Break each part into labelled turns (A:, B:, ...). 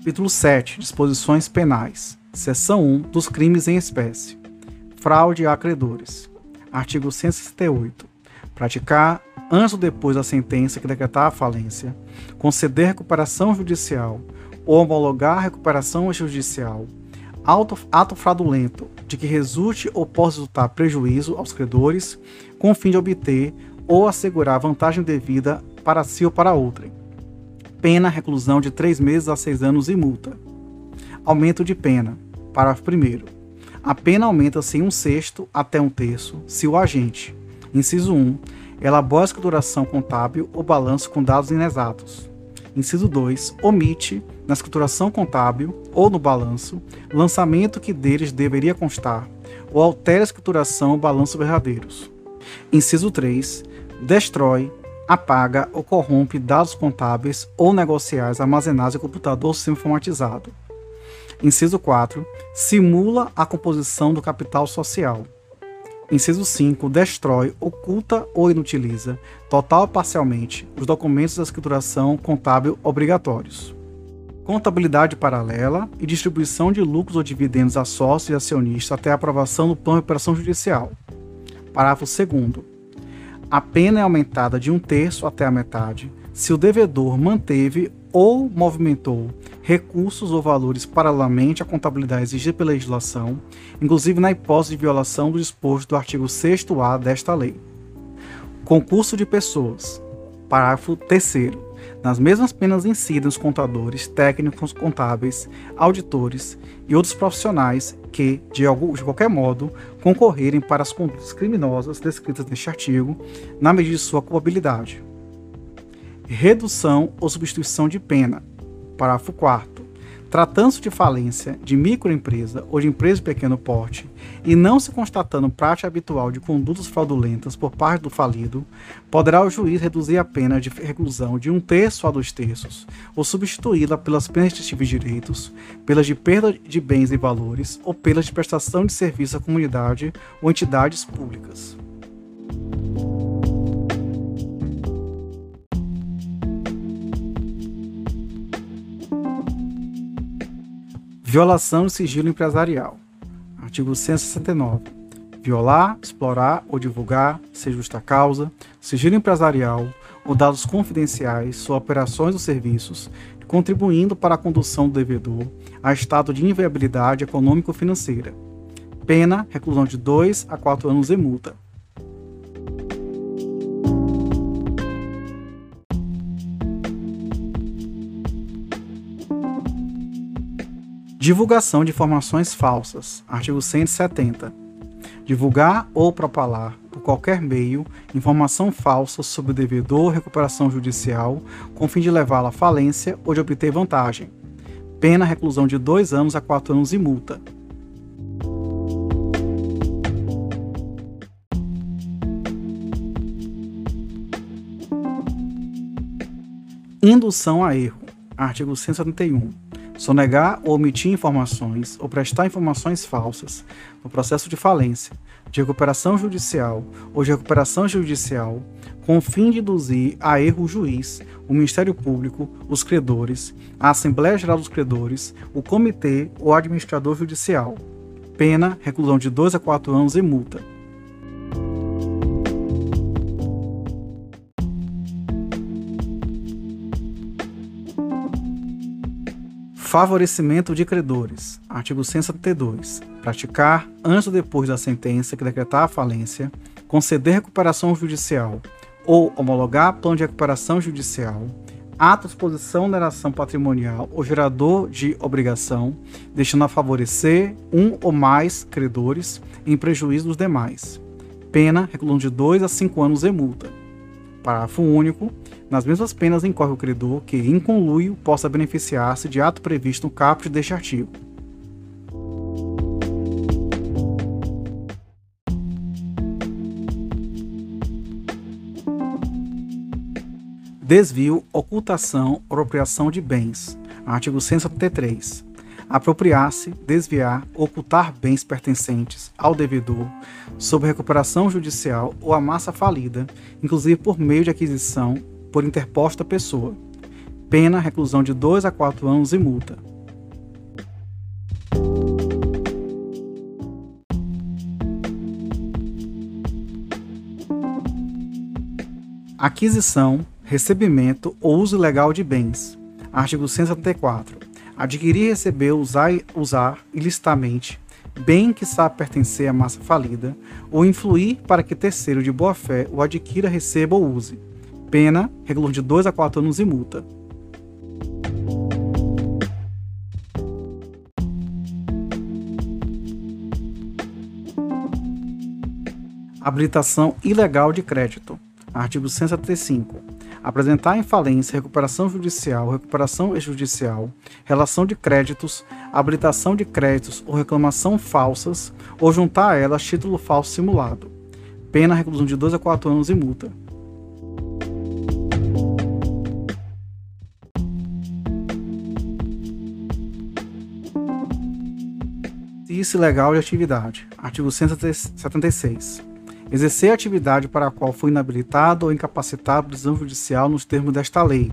A: Capítulo 7 Disposições Penais. Seção 1 dos crimes em espécie. Fraude a credores. Artigo 168. Praticar, antes ou depois da sentença que decretar a falência, conceder recuperação judicial ou homologar recuperação judicial, ato, ato fraudulento de que resulte ou possa resultar prejuízo aos credores, com o fim de obter ou assegurar vantagem devida para si ou para outrem Pena reclusão de três meses a seis anos e multa. Aumento de pena. Parágrafo 1. A pena aumenta-se em um sexto até um terço se o agente, inciso 1, elabora escrituração contábil ou balanço com dados inexatos. Inciso 2, omite, na escrituração contábil ou no balanço, lançamento que deles deveria constar, ou altera a escrituração ou balanço verdadeiros. Inciso 3, destrói, apaga ou corrompe dados contábeis ou negociais armazenados em computador informatizado. Inciso 4. Simula a composição do capital social. Inciso 5. Destrói, oculta ou inutiliza, total ou parcialmente, os documentos da escrituração contábil obrigatórios. Contabilidade paralela e distribuição de lucros ou dividendos a sócios e acionistas até a aprovação do plano de operação judicial. Parágrafo 2 a pena é aumentada de um terço até a metade se o devedor manteve ou movimentou recursos ou valores paralelamente à contabilidade exigida pela legislação, inclusive na hipótese de violação do disposto do artigo 6º-A desta lei. Concurso de pessoas. Parágrafo 3 nas mesmas penas incidem os contadores, técnicos contábeis, auditores e outros profissionais que, de, algum, de qualquer modo, concorrerem para as condutas criminosas descritas neste artigo, na medida de sua culpabilidade. Redução ou substituição de pena. Parágrafo 4 Tratando-se de falência de microempresa ou de empresa de pequeno porte e não se constatando prática habitual de condutas fraudulentas por parte do falido, poderá o juiz reduzir a pena de reclusão de um terço a dois terços ou substituí-la pelas penas de de direitos, pelas de perda de bens e valores ou pelas de prestação de serviço à comunidade ou entidades públicas. Violação do sigilo empresarial. Artigo 169. Violar, explorar ou divulgar, sem justa causa, sigilo empresarial ou dados confidenciais sobre operações ou serviços, contribuindo para a condução do devedor a estado de inviabilidade econômico-financeira. Pena, reclusão de 2 a 4 anos e multa. Divulgação de informações falsas. Artigo 170. Divulgar ou propalar, por qualquer meio, informação falsa sobre o devedor ou recuperação judicial, com fim de levá-la à falência ou de obter vantagem. Pena reclusão de dois anos a quatro anos e multa. Indução a erro. Artigo 171 sonegar ou omitir informações ou prestar informações falsas no processo de falência, de recuperação judicial ou de recuperação judicial, com o fim de induzir a erro o juiz, o Ministério Público, os credores, a Assembleia Geral dos Credores, o comitê ou administrador judicial. Pena, reclusão de 2 a 4 anos e multa. Favorecimento de credores. Artigo 172. Praticar, antes ou depois da sentença que decretar a falência, conceder recuperação judicial ou homologar plano de recuperação judicial, ato de exposição de oneração patrimonial ou gerador de obrigação, deixando a favorecer um ou mais credores em prejuízo dos demais. Pena, reclusão de 2 a 5 anos e multa. Parágrafo único. Nas mesmas penas incorre o credor que, em conluio, possa beneficiar-se de ato previsto no caput deste artigo. Desvio, ocultação, apropriação de bens. Artigo 173 apropriar-se, desviar, ocultar bens pertencentes ao devedor, sob recuperação judicial ou a massa falida, inclusive por meio de aquisição por interposta pessoa. Pena reclusão de 2 a 4 anos e multa. Aquisição, recebimento ou uso ilegal de bens. Artigo 174. Adquirir, receber, usar, usar ilicitamente bem que sabe pertencer à massa falida, ou influir para que terceiro de boa-fé o adquira, receba ou use. Pena, regular de 2 a 4 anos e multa. Habilitação ilegal de crédito. Artigo 175. Apresentar em falência, recuperação judicial, recuperação extrajudicial, relação de créditos, habilitação de créditos ou reclamação falsas, ou juntar a elas título falso simulado. Pena reclusão de 2 a 4 anos e multa. Exercício ilegal de atividade. Artigo 176 exercer atividade para a qual foi inabilitado ou incapacitado por decisão judicial nos termos desta lei.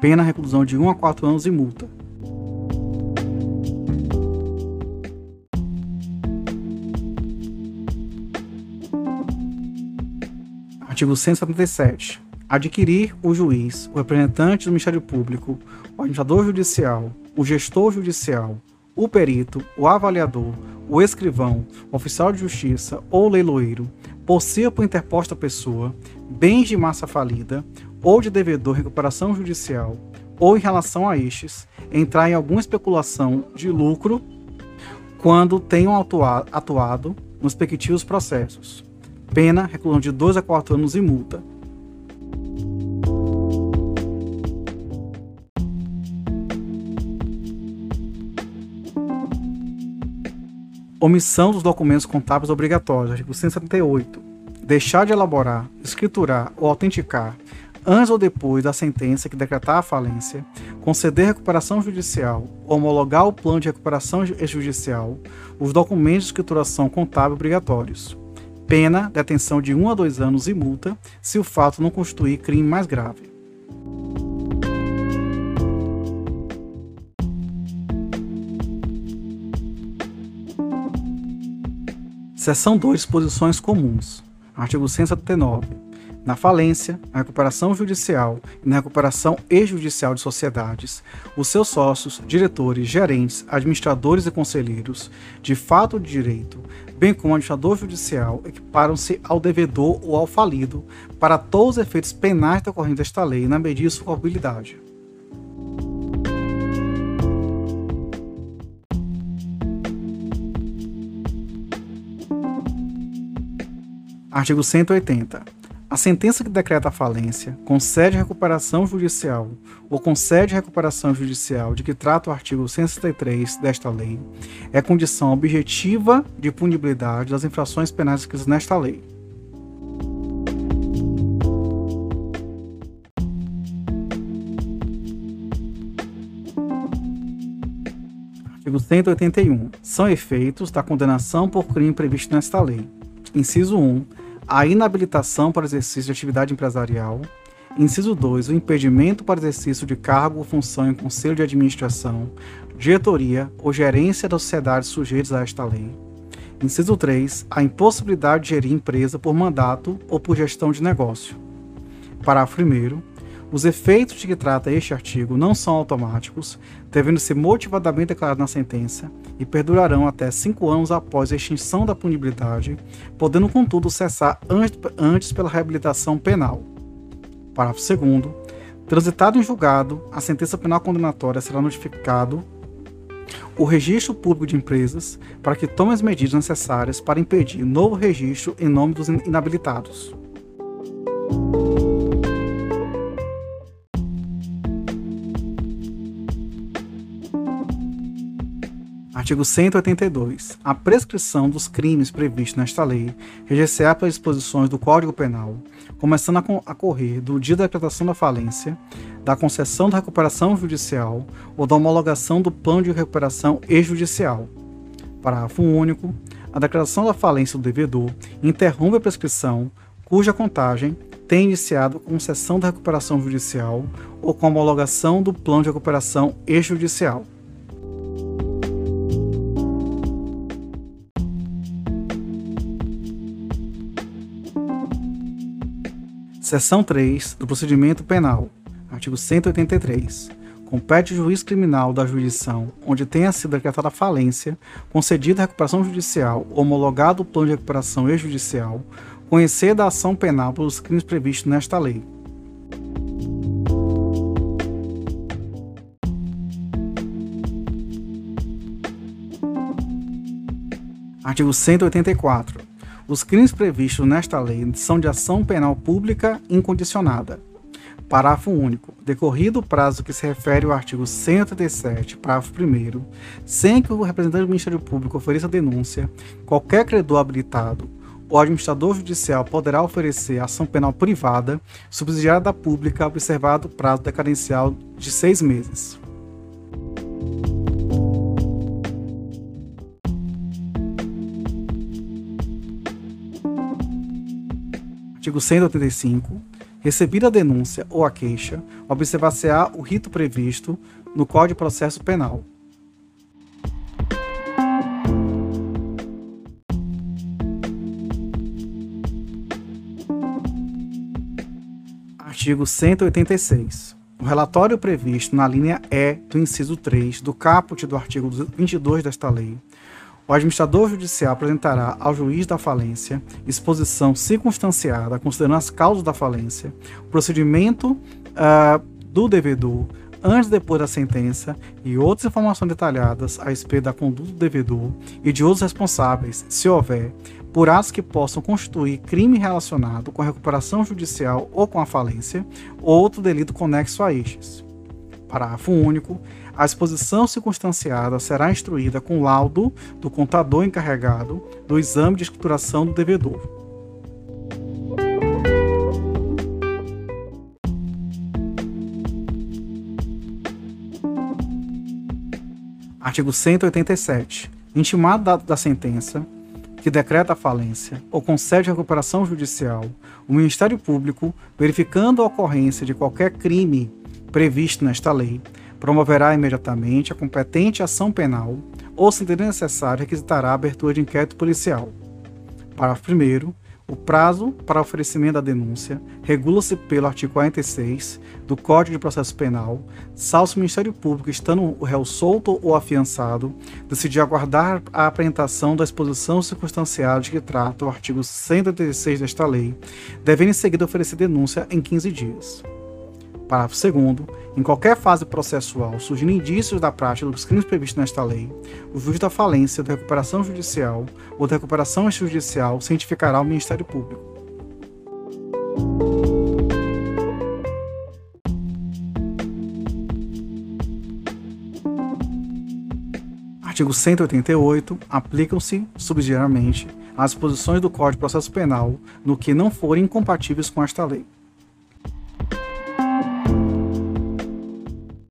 A: Pena reclusão de 1 a 4 anos e multa. Artigo 177. Adquirir o juiz, o representante do Ministério Público, o administrador judicial, o gestor judicial, o perito, o avaliador, o escrivão, o oficial de justiça ou leiloeiro, possuía por interposta pessoa bens de massa falida ou de devedor recuperação judicial, ou em relação a estes, entrar em alguma especulação de lucro quando tenham atuado nos respectivos processos. Pena, reclusão de 2 a 4 anos e multa. Omissão dos documentos contábeis obrigatórios, artigo 178. Deixar de elaborar, escriturar ou autenticar, antes ou depois da sentença que decretar a falência, conceder recuperação judicial homologar o plano de recuperação judicial, os documentos de escrituração contábil obrigatórios. Pena, detenção de 1 a 2 anos e multa, se o fato não constituir crime mais grave. Seção 2. Disposições comuns. Artigo 179. Na falência, na recuperação judicial e na recuperação extrajudicial de sociedades, os seus sócios, diretores, gerentes, administradores e conselheiros, de fato de direito, bem como o administrador judicial, equiparam-se ao devedor ou ao falido para todos os efeitos penais decorrentes desta lei na medida de sua culpabilidade. Artigo 180. A sentença que decreta a falência, concede recuperação judicial ou concede recuperação judicial de que trata o artigo 163 desta lei, é condição objetiva de punibilidade das infrações penais escritas nesta lei. Artigo 181. São efeitos da condenação por crime previsto nesta lei. Inciso 1 a inabilitação para exercício de atividade empresarial. Inciso 2. O impedimento para exercício de cargo ou função em conselho de administração, diretoria ou gerência das sociedades sujeitas a esta lei. Inciso 3. A impossibilidade de gerir empresa por mandato ou por gestão de negócio. Parágrafo 1. Os efeitos de que trata este artigo não são automáticos, devendo ser motivadamente declarados na sentença e perdurarão até cinco anos após a extinção da punibilidade, podendo, contudo, cessar antes pela reabilitação penal. Parágrafo 2. Transitado em julgado, a sentença penal condenatória será notificado o registro público de empresas para que tome as medidas necessárias para impedir novo registro em nome dos inabilitados. Artigo 182. A prescrição dos crimes previstos nesta lei reger-se-á pelas disposições do Código Penal, começando a correr do dia da decretação da falência, da concessão da recuperação judicial ou da homologação do plano de recuperação extrajudicial. Parágrafo único. A declaração da falência do devedor interrompe a prescrição cuja contagem tem iniciado com concessão da recuperação judicial ou com homologação do plano de recuperação extrajudicial. Seção 3 do Procedimento Penal. Artigo 183. Compete ao juiz criminal da jurisdição onde tenha sido decretada falência, concedida a recuperação judicial, homologado o plano de recuperação extrajudicial, conhecer da ação penal pelos crimes previstos nesta lei. Artigo 184. Os crimes previstos nesta lei são de ação penal pública incondicionada. Parágrafo único. Decorrido o prazo que se refere ao artigo 187, parágrafo 1, sem que o representante do Ministério Público ofereça denúncia, qualquer credor habilitado o administrador judicial poderá oferecer ação penal privada subsidiária da pública, observado o prazo decadencial de seis meses. Artigo 185. Recebida a denúncia ou a queixa, observar-se-á o rito previsto no Código de Processo Penal. Artigo 186. O relatório previsto na linha E do inciso 3 do caput do artigo 22 desta lei, o administrador judicial apresentará ao juiz da falência exposição circunstanciada, considerando as causas da falência, o procedimento uh, do devedor antes e depois da sentença e outras informações detalhadas a respeito da conduta do devedor e de outros responsáveis, se houver, por atos que possam constituir crime relacionado com a recuperação judicial ou com a falência, ou outro delito conexo a estes. Parágrafo único. A exposição circunstanciada será instruída com laudo do contador encarregado do exame de escrituração do devedor. Artigo 187. Intimado da, da sentença, que decreta a falência ou concede a recuperação judicial, o Ministério Público, verificando a ocorrência de qualquer crime previsto nesta lei, promoverá imediatamente a competente ação penal ou, se entender necessário, requisitará a abertura de inquérito policial. Parágrafo 1. O prazo para oferecimento da denúncia regula-se pelo artigo 46 do Código de Processo Penal, salvo o Ministério Público, estando o réu solto ou afiançado, decidir aguardar a apresentação da exposição circunstanciada de que trata o artigo 136 desta lei, devendo em seguida oferecer denúncia em 15 dias. Parágrafo 2. Em qualquer fase processual surgindo indícios da prática dos crimes previstos nesta lei, o juiz da falência, da recuperação judicial ou da recuperação extrajudicial cientificará ao Ministério Público. Artigo 188. Aplicam-se, subsidiariamente, as disposições do Código de Processo Penal no que não forem incompatíveis com esta lei.